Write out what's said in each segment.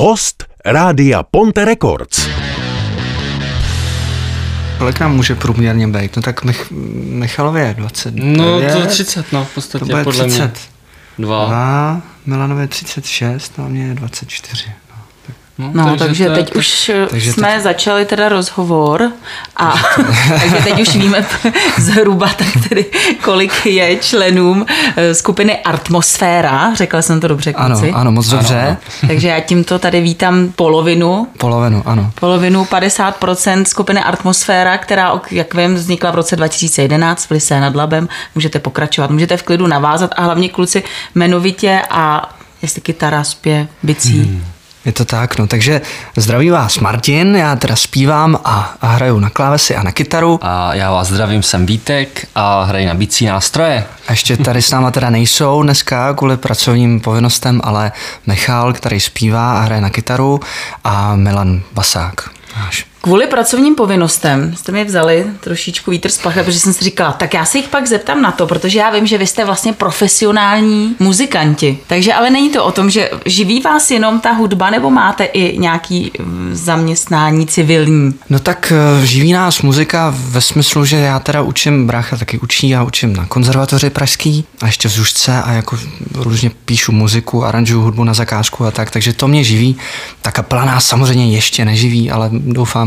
Host Rádia Ponte Records. Kolik nám může průměrně být? No tak Mich- Michalově 20. No to 30, no v podstatě to bude podle 30. mě. Dva. Dva, Milanově 36, no a mě je 24. No. No, takže, to je teď už takže jsme teď- začali teda rozhovor a takže teď už víme zhruba tak tedy, kolik je členům eh, skupiny Atmosféra, řekla jsem to dobře, Ano, kluci. ano, moc dobře. Takže já tímto tady vítám polovinu Polovinu, ano. polovinu 50% skupiny Atmosféra, která, jak vím, vznikla v roce 2011 v Lise nad Labem. Můžete pokračovat, můžete v klidu navázat a hlavně kluci jmenovitě a jestli kytara, zpěv, bicí. Hmm. Je to tak, no. Takže zdraví vás Martin, já teda zpívám a, a hraju na klávesy a na kytaru. A já vás zdravím, jsem Vítek a hraji na bicí nástroje. A ještě tady s náma teda nejsou dneska kvůli pracovním povinnostem, ale Michal, který zpívá a hraje na kytaru a Milan Basák. Náš. Kvůli pracovním povinnostem jste mi vzali trošičku vítr z plachet, protože jsem si říkala, tak já se jich pak zeptám na to, protože já vím, že vy jste vlastně profesionální muzikanti. Takže ale není to o tom, že živí vás jenom ta hudba, nebo máte i nějaký mm, zaměstnání civilní? No tak eh, živí nás muzika ve smyslu, že já teda učím, brácha taky učí, já učím na konzervatoři pražský a ještě v Zušce a jako různě píšu muziku, aranžuju hudbu na zakázku a tak, takže to mě živí. Ta kapela nás samozřejmě ještě neživí, ale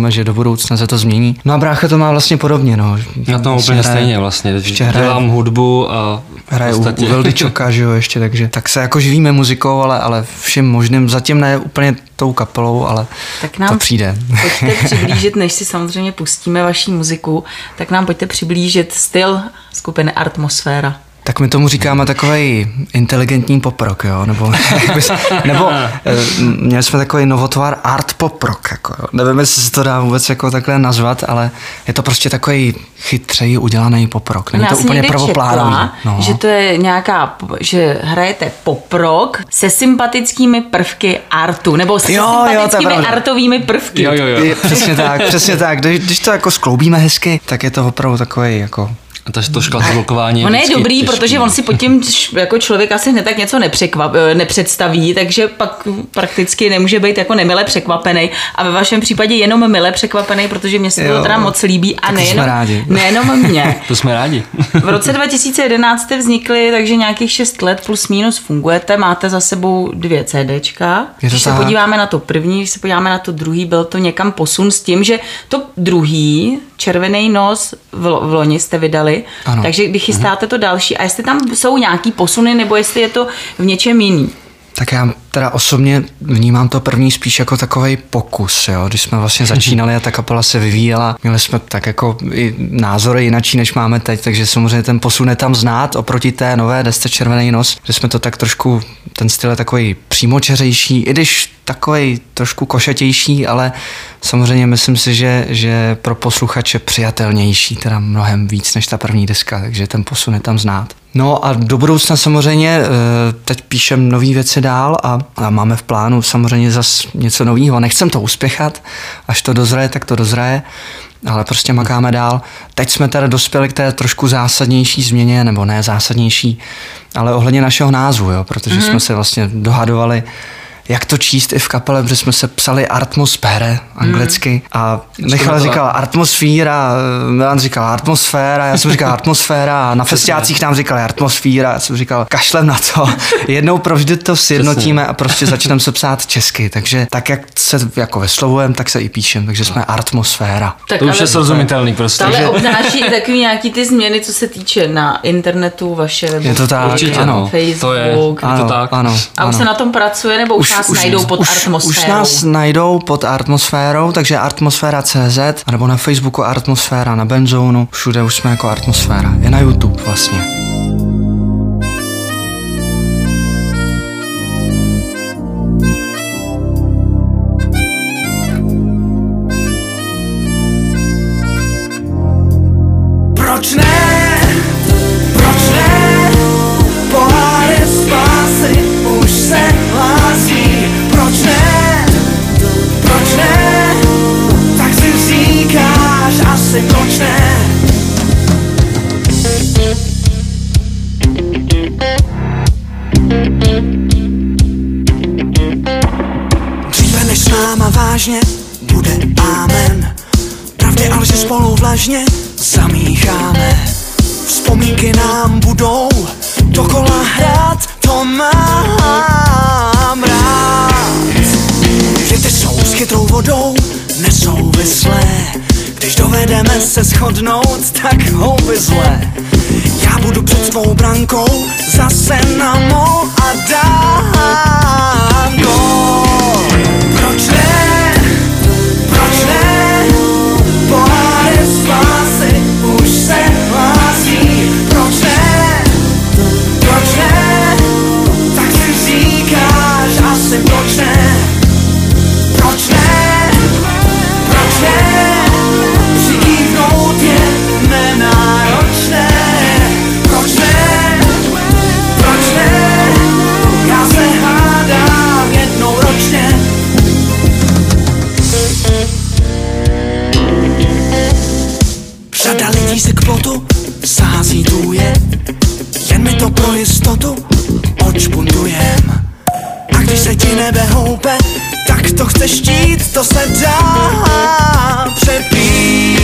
doufáme, že do budoucna se to změní. No a brácha to má vlastně podobně, no. Já to Vlastně úplně hraje- stejně vlastně. ještě hraje- Dělám hudbu a Hraje v u, u podstatě... Veldy Čoka, že jo, ještě, takže tak se jako živíme muzikou, ale, ale vším možným, zatím ne úplně tou kapelou, ale Tak nám to přijde. Pojďte přiblížit, než si samozřejmě pustíme vaší muziku, tak nám pojďte přiblížit styl skupiny Atmosféra. Tak my tomu říkáme takový inteligentní poprok, jo? Nebo, bys, nebo eh, měli jsme takový novotvar art poprok, jako, jo? nevím, jestli se to dá vůbec jako takhle nazvat, ale je to prostě takový chytřeji udělaný poprok. Není Já to úplně někdy prvoplánový. četla, No. že to je nějaká, že hrajete poprok se sympatickými prvky artu, nebo se Jo, jo, sympatickými pravda. artovými prvky. Jo, jo, jo. Je, přesně tak, přesně tak. Když, když to jako skloubíme hezky, tak je to opravdu takový jako A to, to škatulkování On je dobrý, těžký, protože no. on si pod tím jako člověk asi hned tak něco nepřekvap, eh, nepředstaví, takže pak prakticky nemůže být jako nemile překvapený. A ve vašem případě jenom mile překvapený, protože mě se to teda moc líbí a nejenom, jsme rádi. nejenom mě. To jsme rádi. V roce 2011 jste vznikli, takže nějakých 6 let plus minus fungujete, máte za sebou dvě CDčka. Když se tak. podíváme na to první, když se podíváme na to druhý, byl to někam posun s tím, že to druhý, Červený nos, v, lo- v loni jste vydali, Ano. takže když chystáte to další, a jestli tam jsou nějaký posuny, nebo jestli je to v něčem jiný. Tak já teda osobně vnímám to první spíš jako takový pokus, jo. Když jsme vlastně začínali a ta kapela se vyvíjela, měli jsme tak jako i názory jinačí, než máme teď, takže samozřejmě ten posun je tam znát oproti té nové desce Červený nos, že jsme to tak trošku, ten styl je takový přímočeřejší, i když takový trošku košatější, ale samozřejmě myslím si, že, že pro posluchače přijatelnější, teda mnohem víc než ta první deska, takže ten posun je tam znát. No a do budoucna samozřejmě eh, teď píšem nové věci dál a, a máme v plánu samozřejmě zas něco nového. Nechcem to uspěchat, až to dozraje, tak to dozraje, ale prostě makáme dál. Teď jsme teda dospěli k té trošku zásadnější změně, nebo ne zásadnější, ale ohledně našeho názvu, jo, protože mm-hmm. jsme se vlastně dohadovali, jak to číst i v kapele, protože jsme se psali atmosfére anglicky mm. a Michal říkal atmosféra, Milan říkal atmosféra, já jsem říkal atmosféra a na festiácích nám říkali atmosféra, já jsem říkal kašlem na to, jednou provždy to sjednotíme a prostě začneme se psát česky, takže tak, jak se jako vyslovujeme, tak se i píšem, takže jsme atmosféra. Tak To už je srozumitelný prostě. Ale obnáší i takový nějaký ty změny, co se týče na internetu, vaše Je to tak, Určitě, ano. no. Facebook. To je, je to Ano, tak. ano, A už ano. se na tom pracuje, nebo už, nás najdou pod už, atmosférou? Už nás najdou pod atmosférou, takže atmosféra.cz, nebo na Facebooku atmosféra, na Benzónu, všude už jsme jako atmosféra. Je na YouTube vlastně. Vodou nesouvislé, když dovedeme se shodnout, tak houbyzle. Já budu před tvou brankou zase na mou a dám gól. Plotu sází tuje, jen mi to pro jistotu odšpuntujem. A když se ti nebe houpe, tak to chceš štít, to se dá přepít.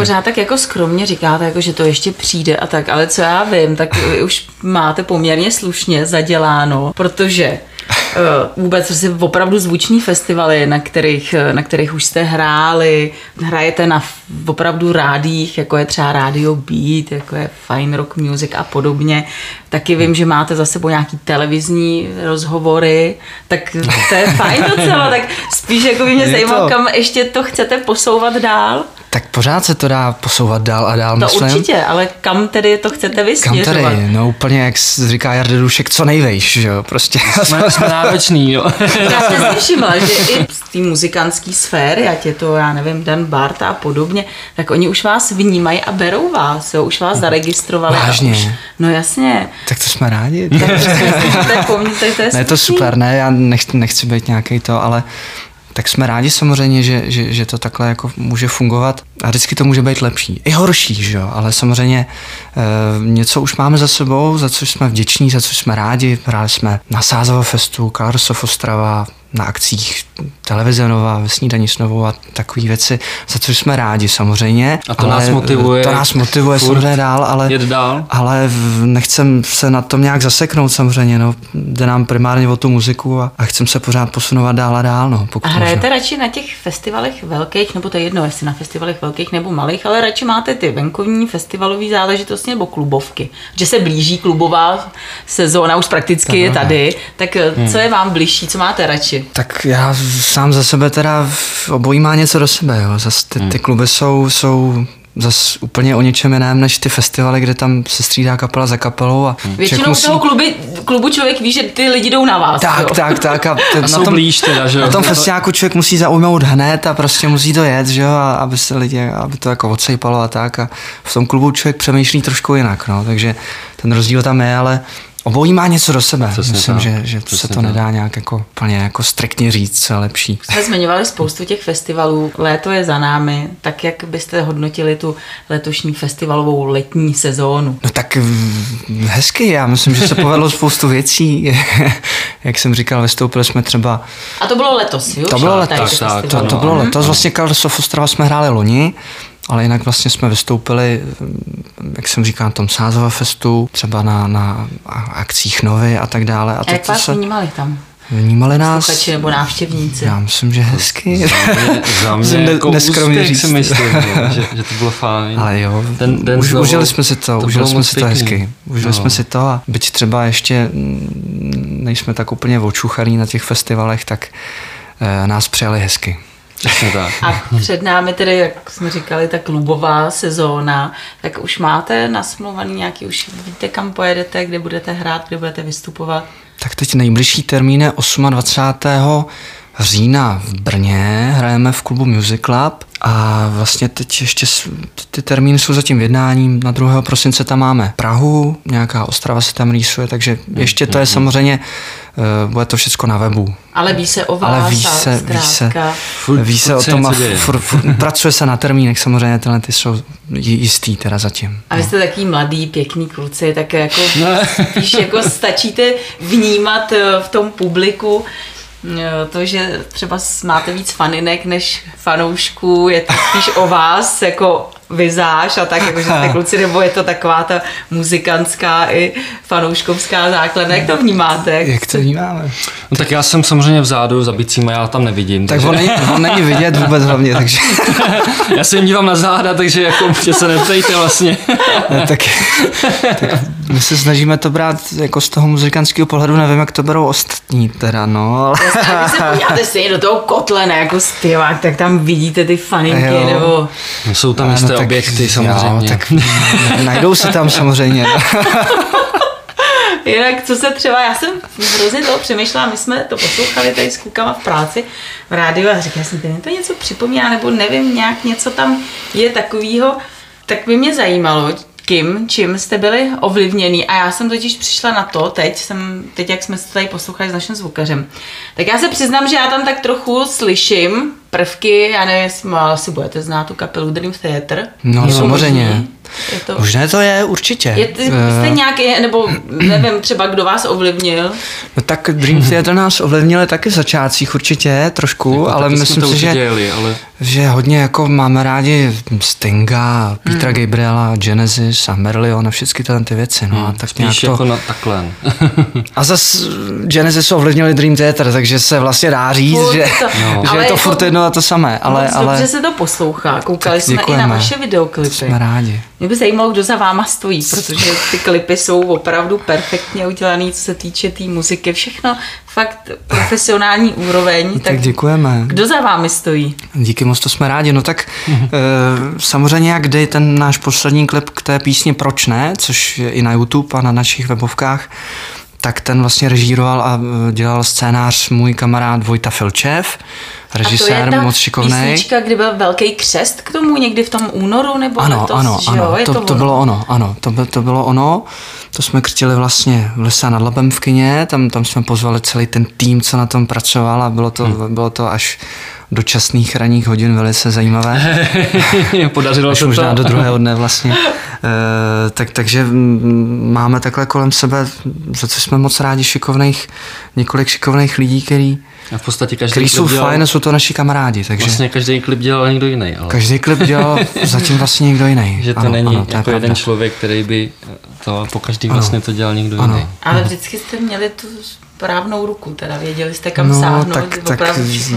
Pořád tak jako skromně říkáte, jako, že to ještě přijde a tak, ale co já vím, tak vy už máte poměrně slušně zaděláno, protože uh, vůbec prostě opravdu zvuční festivaly, na kterých, eh, na kterých už jste hráli, hrajete na opravdu rádích, jako je třeba Radio Beat, jako je Fine Rock Music a podobně. Taky vím, že máte za sebou nějaký televizní rozhovory, tak to je fajn docela, tak spíš jako by mě zajímalo, kam ještě to chcete posouvat dál. Tak pořád se to dá posouvat dál a dál, To myslím. určitě, ale kam tedy to chcete Kam vysměřovat? tady? No úplně, jak říká Jarda Dušek, co nejvejš, že jo, prostě. Jsme, jsme nároční, jo. Já jsem si všimla, že i z té muzikantské sféry, ať je to, já nevím, Dan Bart a podobně, tak oni už vás vnímají a berou vás, jo, už vás zaregistrovali. Vážně? Už, no jasně. tak to jsme rádi. Tak to je, to je, to je Ne, je to slušný. super, ne, já nechci, nechci být nějaký to, ale tak jsme rádi samozřejmě, že, že, že to takhle jako může fungovat a vždycky to může být lepší. I horší, že jo, ale samozřejmě e, něco už máme za sebou, za což jsme vděční, za což jsme rádi. Hráli jsme na Sázovo festu, of Ostrava, na akcích televize Nova, ve snídaní s Novou a takové věci, za což jsme rádi samozřejmě. A to nás motivuje To nás motivuje samozřejmě dál, ale, jet dál. ale v- nechcem se na tom nějak zaseknout samozřejmě, no. Jde nám primárně o tu muziku a, a chcem se pořád posunovat dál a dál, no. Pokud A hrajete možno. radši na těch festivalech velkých, nebo to je jedno, jestli na festivalech velkých nebo malých, ale radši máte ty venkovní festivalové záležitosti nebo klubovky. Že se blíží klubová sezóna, už prakticky je tady, tak Hmm. co je vám bližší, co máte radši? Tak já sám za sebe teda obojí má něco do sebe, jo. Zas ty, ty kluby jsou, jsou zas úplně o něčem jiném než ty festivaly, kde tam se střídá kapela za kapelou a člověk Většinou z toho kluby, klubu člověk ví, že ty lidi jdou na vás. Tak, jo. tak, tak. A, ten, A jsou blíž teda, že jo? Na tom festiáku člověk musí zaujmout hned a prostě musí to jet, že jo, a aby se lidi, aby to jako odsejpalo a tak. A v tom klubu člověk přemýšlí trošku jinak, no, takže ten rozdíl tam je, ale Obojí má něco do sebe. Přesně Myslím, tak. že, že se Přesně to tak. nedá nějak jako plně jako striktně říct, co je lepší. Jsme zmiňovali spoustu těch festivalů, léto je za námi, tak jak byste hodnotili tu letošní festivalovou letní sezónu? No tak mm, hezky, já myslím, že se povedlo spoustu věcí. Jak jsem říkal, vystoupili jsme třeba A to bylo letos, jo? To bylo letos, to, festivaly. to bylo ano. letos. Vlastně of Ostrava jsme hráli loni, ale jinak vlastně jsme vystoupili, jak jsem říkal, na tom Sázova festu, třeba na, na akcích Novy a tak dále. A A to, jak vás se vnímali tam? vnímali nás. Posluchači nebo návštěvníci? Já myslím, že hezky. Za mě ne- jako neskromně úspěch říct. si myslím, že, že to bylo fajn. Ale jo, ten, den už, znovu, užili jsme si to, to užili jsme si to pěkný. hezky. Užili No. jsme si to a byť třeba ještě nejsme tak úplně očucharí na těch festivalech, tak eh, nás přijali hezky. Přesně tak. A před námi tedy, jak jsme říkali, ta klubová sezóna, tak už máte nasmluvaný nějaký, už víte, kam pojedete, kde budete hrát, kde budete vystupovat? Tak teď nejbližší termín je 28. října v Brně, hrajeme v klubu Music Club a vlastně teď ještě ty termíny jsou zatím v jednání. Na 2. prosince tam máme Prahu, nějaká Ostrava se tam rýsuje, takže ještě to je samozřejmě, eh, bude to všechno na webu. Ale ví se o vás Ale ví se, ví se, Furt- ví se furt o tom a furt, furt, pracuje se na termínech, samozřejmě tyhle ty jsou jistý teda zatím. A vy jste taký mladý, pěkný kluci, tak jako spíš jako stačíte vnímat eh, v tom publiku to, že třeba máte víc faninek než fanoušků, je to spíš o vás jako vizáž a tak, jako že jste kluci, nebo je to taková ta muzikantská i fanouškovská základna, jak to vnímáte? Jak to vnímáme? No tak já jsem samozřejmě vzadu za bicíma, já tam nevidím. Tak takže on není, on není vidět vůbec hlavně, takže já se jim dívám na záda, takže jako mě se neptejte vlastně. Ne, tak, tak my se snažíme to brát jako z toho muzikantského pohledu, nevím, jak to berou ostatní teda, no, ale... A když se podíváte si do toho kotle, ne, jako zpěvák, tak tam vidíte ty faninky, nebo Jsou tam jisté tak- objekty jo, samozřejmě. tak najdou se tam samozřejmě. no. Jinak, co se třeba, já jsem hrozně toho přemýšlela, my jsme to poslouchali tady s klukama v práci v rádiu a říkala jsem, mě to něco připomíná, nebo nevím, nějak něco tam je takového, tak by mě zajímalo, kým, čím jste byli ovlivněný. A já jsem totiž přišla na to, teď, jsem, teď jak jsme se tady poslouchali s naším zvukařem, tak já se přiznám, že já tam tak trochu slyším prvky, já nevím, jestli má- asi budete znát tu kapelu Dream Theater. No, Je to samozřejmě. možný? Je to, Možné to je určitě. je, ty, Eh, jste nějaký, nebo nevím, třeba kdo vás ovlivnil, No tak Dream Theater nás ovlivnili taky v začátcích určitě trošku, Jako ale myslím to si, že, ale že hodně jako máme rádi Stinga, Petra Hmm. Gabriela, Genesis a Merlion a všechny tyhle ty věci. No, a tak nějak spíš to... jako na takhle. A zas Genesis ovlivnili Dream Theater, takže se vlastně dá říct, Furt že, to- že Ale je to jako- furt jedno a to samé. Ale, Moc ale dobře se to poslouchá. Koukali jsme i na vaše videoklipy. jsme rádi. Mě by zajímalo, kdo za váma stojí, protože ty klipy jsou opravdu perfektně udělané, co se týče té tý muziky. Všechno fakt profesionální úroveň. Tak, tak děkujeme. Kdo za vámi stojí? Díky moc, to jsme rádi. No tak e, samozřejmě jak kdy ten náš poslední klip k té písni Proč ne, což je i na YouTube a na našich webovkách, tak ten vlastně režíroval a e, dělal scénář můj kamarád Vojta Filčev, A to je režisér ta moc šikovný. písnička, kdy byl velký křest k tomu někdy v tom únoru nebo Ano, letos, ano, že ano, jo? To, to, ono? bylo ono, ano, to, by, to bylo ono. To jsme křtili vlastně v Lesa nad Labem v kině, tam, tam jsme pozvali celý ten tým, co na tom pracoval a bylo to, hmm. bylo to až do časných ranních hodin velice zajímavé. Podařilo se možná to. do druhého dne vlastně. E, tak, takže mm, máme takhle kolem sebe, za co jsme moc rádi, šikovných, několik šikovných lidí, který, A v podstatě každý který jsou dělal, fajn, jsou to naši kamarádi, takže Vlastně každý klip dělal někdo jiný, ale každý klip dělal zatím vlastně někdo jiný. že to Ano, není ano, to je jako jeden pravda. člověk, který by to po každý vlastně to dělal někdo Ano. jiný. Ale vždycky jste měli tu správnou ruku, teda věděli jste kam No, sáhnout. tak, tak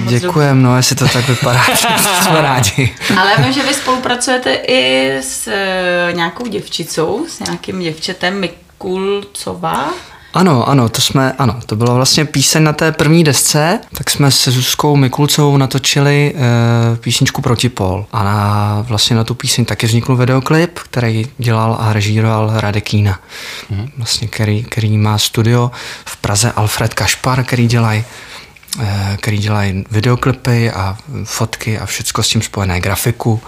děkujem, no, jestli to tak vypadá, jsme rádi. Ale já vím, že vy spolupracujete i s e, nějakou děvčicou, s nějakým děvčetem Mikulcová. Ano, ano, to jsme, ano, to bylo vlastně píseň na té první desce, tak jsme se Zuzkou Mikulcovou natočili e, písničku Protipol. A na, vlastně na tu píseň taky vznikl videoklip, který dělal a režíroval Radek Kína. Mm. Vlastně, který, který má studio v Praze Alfred Kašpar, který dělají eh, který dělají videoklipy a fotky a všecko s tím spojené, grafiku.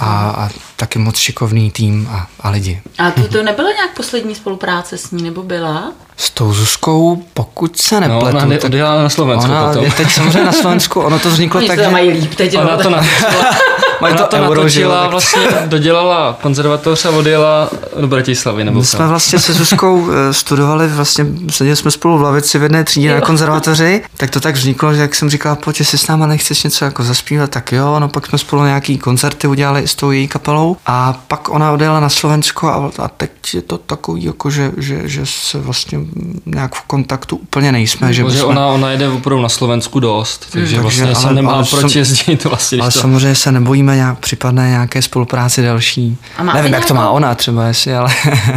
a, a taky moc šikovný tým a, a lidi. A to, to nebyla nějak poslední spolupráce s ní, nebo byla? S tou Zuzkou, pokud se No, nepletu, ona ne- tak odjela na Slovensku ona potom. je teď samozřejmě na Slovensku, ono to vzniklo Oni tak, to že mají líp teď. Ona no, to tak- natočila, ona to to euro, že jo, natočila, tak- vlastně dodělala konzervatoř a odjela do Bratislavy. Nebo My jsme vlastně se Zuzkou eh, studovali, vlastně seděli jsme spolu v lavici v jedné třídě na konzervatoři, tak to tak vzniklo, že jak jsem říkal, pojď, jestli s náma nechceš něco jako zaspívat, tak jo, no pak jsme spolu nějaký koncerty udělali s tou její kapelou a pak ona odjela na Slovensko a, a teď je to takový, jako že, že, že se vlastně nějak v kontaktu úplně nejsme. že bychom- ona, ona jede opravdu na Slovensku dost, takže takže, vlastně ale- jsem nemá ale proč sam- jezdit vlastně. ale to... samozřejmě se nebojíme nějak případné nějaké spolupráci další. A Nevím, jak to má nějakou- ona třeba, jestli, ale...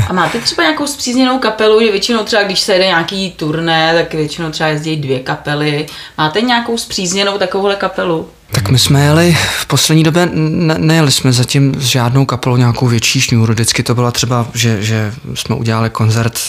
A máte třeba nějakou zpřízněnou kapelu, že většinou třeba, když se jede nějaký turné, tak většinou třeba jezdí dvě kapely. Máte nějakou zpřízněnou takovouhle kapelu? Tak my jsme jeli, v poslední době ne, nejeli jsme zatím s žádnou kapelou nějakou větší šňůru. Vždycky to byla třeba, že, že jsme udělali koncert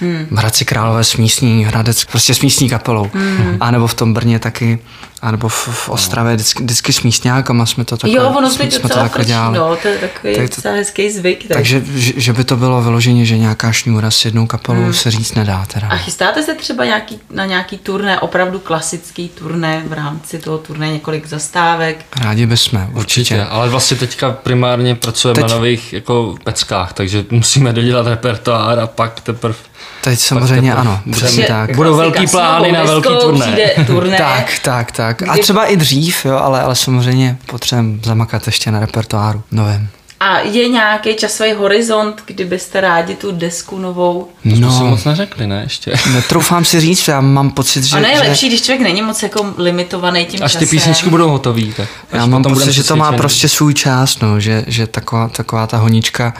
hmm. v Hradci Králové s místní, Hradec, prostě s místní kapelou. Hmm. A nebo v tom Brně taky, a nebo v, v Ostravě, vždycky, vždycky s místňákama jsme to takhle, jo, ono jsme, jsme to takhle dělali. no, to je takový Tak to- docela hezký zvyk. Tak. Takže, že, že by to bylo vyloženě, že nějaká šňůra s jednou kapelou hmm. se říct nedá teda. A chystáte se třeba nějaký, na nějaký turné, opravdu klasický turné, v rámci toho turné několik zastávek? Rádi bychom, určitě. Určitě, ale vlastně teďka primárně pracujeme Teď- na nových jako peckách, takže musíme dodělat repertoár a pak teprve Teď samozřejmě teprve ano, budeme- přesně tak. Budou velký plány na velký turné. Turné. Tak, tak, tak. A třeba i dřív, jo, ale, ale samozřejmě potřebujeme zamakat ještě na repertoáru novém. A je nějaký časový horizont, kdybyste rádi tu desku novou? To jsme No. si moc neřekli, ne, ještě. Netroufám si říct, já mám pocit, že... A ne, je že lepší, když člověk není moc jako limitovaný tím Až časem. ty písničky budou hotové, tak až já mám pocit, že to má prostě svůj čas, no, že, že taková, taková ta honička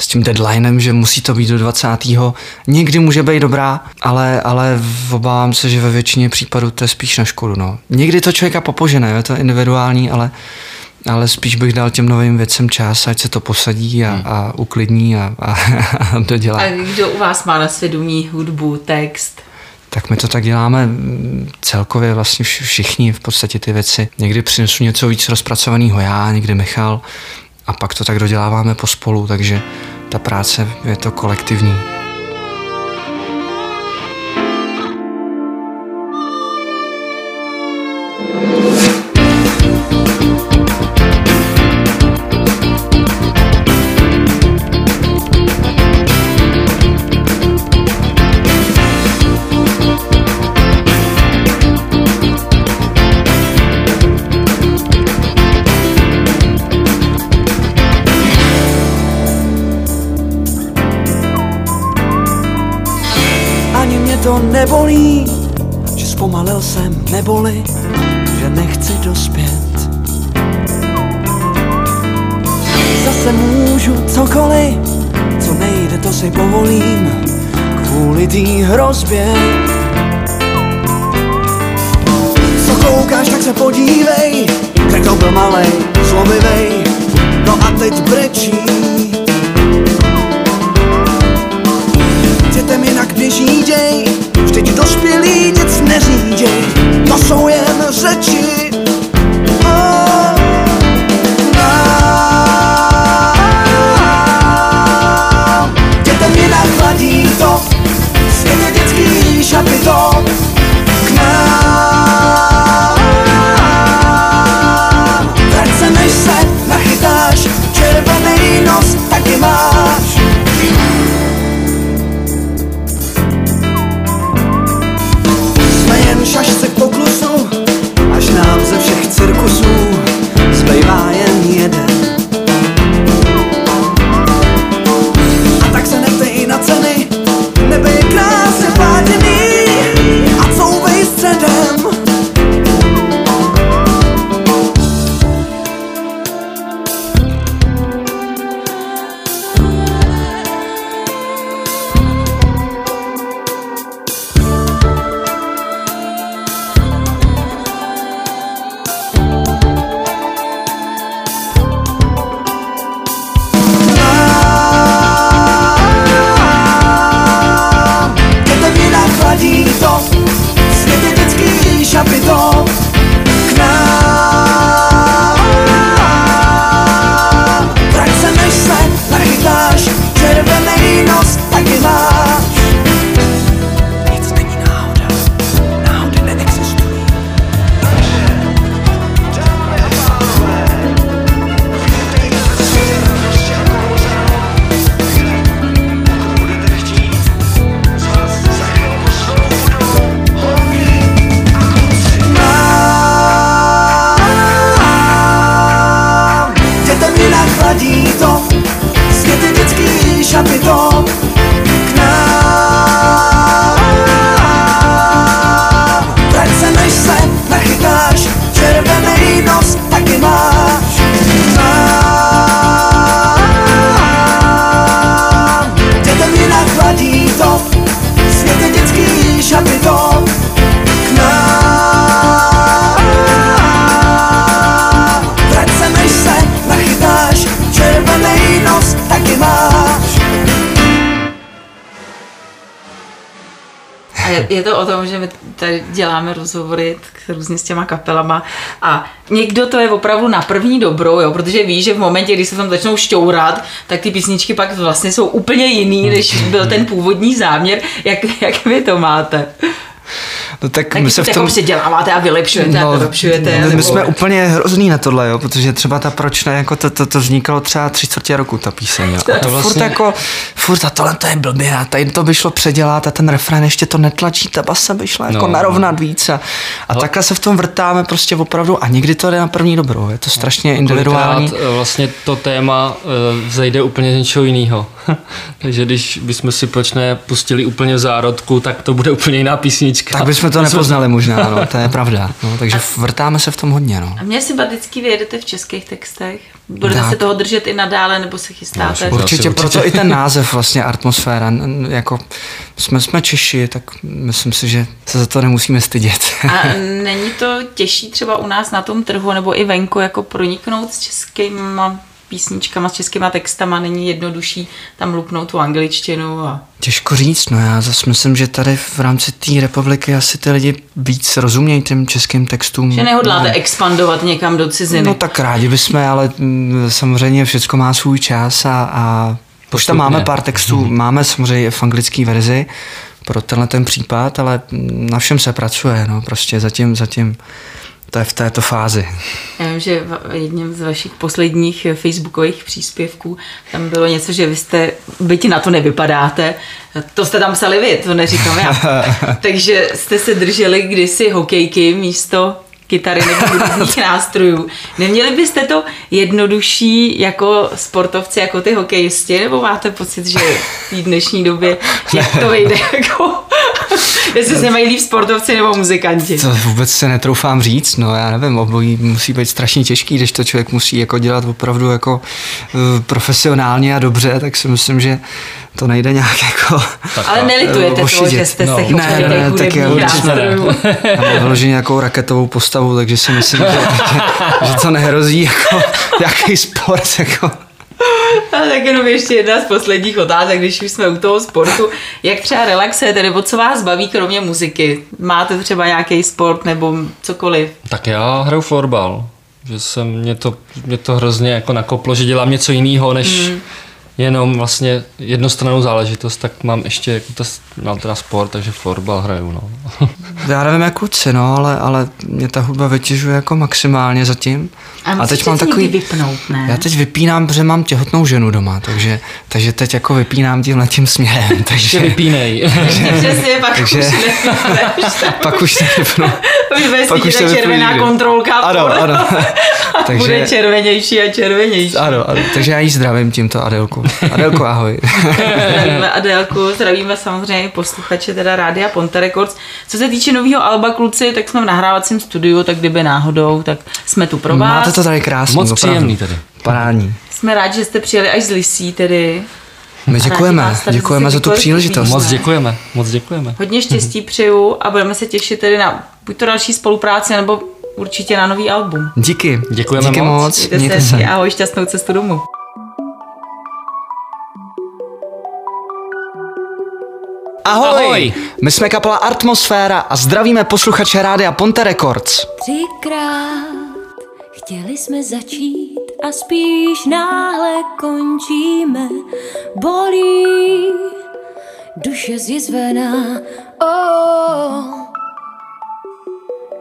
s tím deadlinem, že musí to být do 20. Někdy může být dobrá, ale, ale obávám se, že ve většině případů to je spíš na škodu. No. Někdy to člověka popožene, je to individuální, ale, ale spíš bych dal těm novým věcem čas, ať se to posadí a, a uklidní a, a, a dodělá. A kdo u vás má na svědomí hudbu, text? Tak my to tak děláme mm, celkově vlastně vš- všichni v podstatě ty věci. Někdy přinesu něco víc rozpracovaného já, někdy Michal a pak to tak doděláváme pospolu, takže ta práce je to kolektivní. Nebolí, že zpomalil jsem neboli, že nechci dospět. Zase můžu cokoliv, co nejde, to si povolím, kvůli té hrozbě. Co koukáš, tak se podívej, jak to byl malej, zlobivej, no a teď brečí. Je, to o tom, že my tady děláme rozhovory k- různě s těma kapelama a někdo to je opravdu na první dobrou, jo, protože ví, že v momentě, kdy se tam začnou šťourat, tak ty písničky pak vlastně jsou úplně jiný, než byl ten původní záměr. Jak, jak vy to máte? No tak, Tak my se v tom... jako předěláváte a vylepšujete a vylepšujete. no, my nebo- jsme úplně hrozný na tohle, jo, protože třeba ta proč ne, jako to, to, to vznikalo třeba tři čtvrtě roku, ta píseň, jo. A to vlastně- furt jako, furt a tohle to je blbě a tady to by šlo předělat a ten refrén ještě to netlačí, ta basa by šla jako No. narovnat víc a, a takhle se v tom vrtáme prostě opravdu a někdy to jde na první dobrou, je to strašně individuální. Kolikrát, eh, vlastně to téma eh, vzejde úplně z něčeho jiného. Takže když bychom si proč ne pustili úplně v zárodku, tak to bude úplně jiná písnička. Tak bychom to nepoznali možná, no, to je pravda. No, takže vrtáme se v tom hodně, no. A mě je sympatický, vy jedete v českých textech. Budete Tak. se toho držet i nadále, nebo se chystáte? No, Určitě, určitě. proto i ten název vlastně atmosféra. Jako jsme, jsme Češi, tak myslím si, že se za to nemusíme stydět. A není to těžší třeba u nás na tom trhu, nebo i venku, jako proniknout s českýma písničkama, s českýma textama, není jednodušší tam lupnout tu angličtinu a Těžko říct, no já zase myslím, že tady v rámci té republiky asi ty lidi víc rozumějí těm českým textům. že nehodláte expandovat někam do ciziny. No tak rádi bychom, ale mm, samozřejmě všechno má svůj čas a, a už tam máme pár textů, máme samozřejmě v anglické verzi pro tenhle ten případ, ale mm, na všem se pracuje, no prostě zatím, zatím to je v této fázi. Já vím, že v jedním z vašich posledních eh, facebookových příspěvků tam bylo něco, že vy jste, byť na to nevypadáte, to jste tam psali vy, to neříkám já. Takže jste se drželi kdysi hokejky místo kytary nebo různých nástrojů. Neměli byste to jednodušší jako sportovci, jako ty hokejisti, nebo máte pocit, že v dnešní době, jak to vyjde, jako, jestli se mají líp sportovci nebo muzikanti? To vůbec se netroufám říct, no já nevím, obojí musí být strašně těžký, když to člověk musí jako dělat opravdu jako uh, profesionálně a dobře, tak si myslím, že to nejde nějak jako... Ale nelitujete toho, ošidit. že jste se No. chopili Ne, ne, ne, tak já určitě ne. nástrojů. Já mám vyloženě nějakou raketovou postavu, takže si myslím, že, že, že to nehrozí jako nějaký sport. Jako. A tak jenom ještě jedna z posledních otázek, když už jsme u toho sportu. Jak třeba relaxujete, nebo co vás baví kromě muziky? Máte třeba nějaký sport nebo cokoliv? Tak já hraju florbal. Že se mě to, mě to hrozně jako nakoplo, že dělám něco jiného, než Hmm. jenom vlastně jednostrannou záležitost, tak mám ještě jako to, mám teda sport, takže florbal hraju, no. Já nevím jak kluci, no, ale, ale mě ta hudba vytěžuje jako maximálně zatím. A, musíte si někdy vypnout, ne? Já teď vypínám, protože mám těhotnou ženu doma, takže, takže teď jako vypínám tímhle tím směrem. Takže, vypínej. Přesně, pak Takže- už nevypneš. pak už nevypnu. Pak už ta červená vypnu. kontrolka. Ano, ano. A Takže- bude červenější a červenější. Ano, ano, takže já jí zdravím tímto Adelku. Adelku, ahoj. Zdravíme Adélku, zdravíme samozřejmě posluchače teda Rádia Ponte Records. Co se týče nového Alba kluci, tak jsme v nahrávacím studiu, tak kdyby náhodou, tak jsme tu pro vás. Máte to tady krásný. Moc opravdu. příjemný tady. Parádní. Jsme rádi, že jste přijeli až z Lisí tedy. My děkujeme, děkujeme za tu příležitost. Moc děkujeme, moc děkujeme. Hodně štěstí přeju a budeme se těšit tedy na buď to další spolupráci, nebo určitě na nový album. Díky. Děkujeme Díky moc. moc. Mějte, Mějte se ahoj, šťastnou cestu domů. Ahoj. Ahoj. My jsme kapela Atmosféra a zdravíme posluchače Rádia Ponte Records. Třikrát chtěli jsme začít a spíš náhle končíme. Bolí duše zjizvená, oh.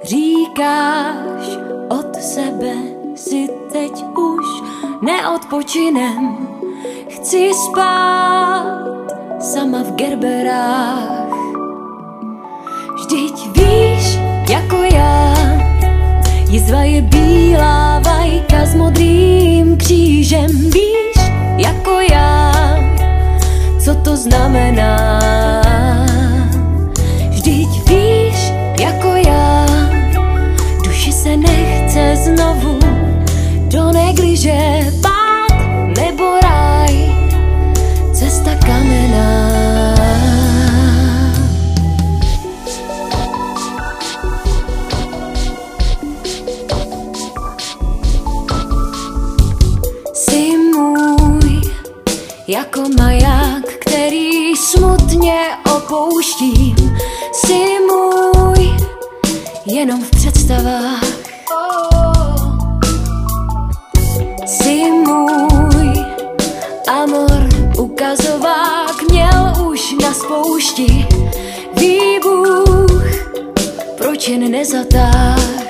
Říkáš od sebe si teď už neodpočinem. Chci spát sama v gerberách. Vždyť víš, jako já, jizva je bílá vajka s modrým křížem. Víš, jako já, co to znamená. Vždyť víš, jako já, duši se nechce znovu do negliže Si můj, jenom v představách. Simuj amor ukazovák Měl už na spoušti. Výbuch Proč jen nezatáh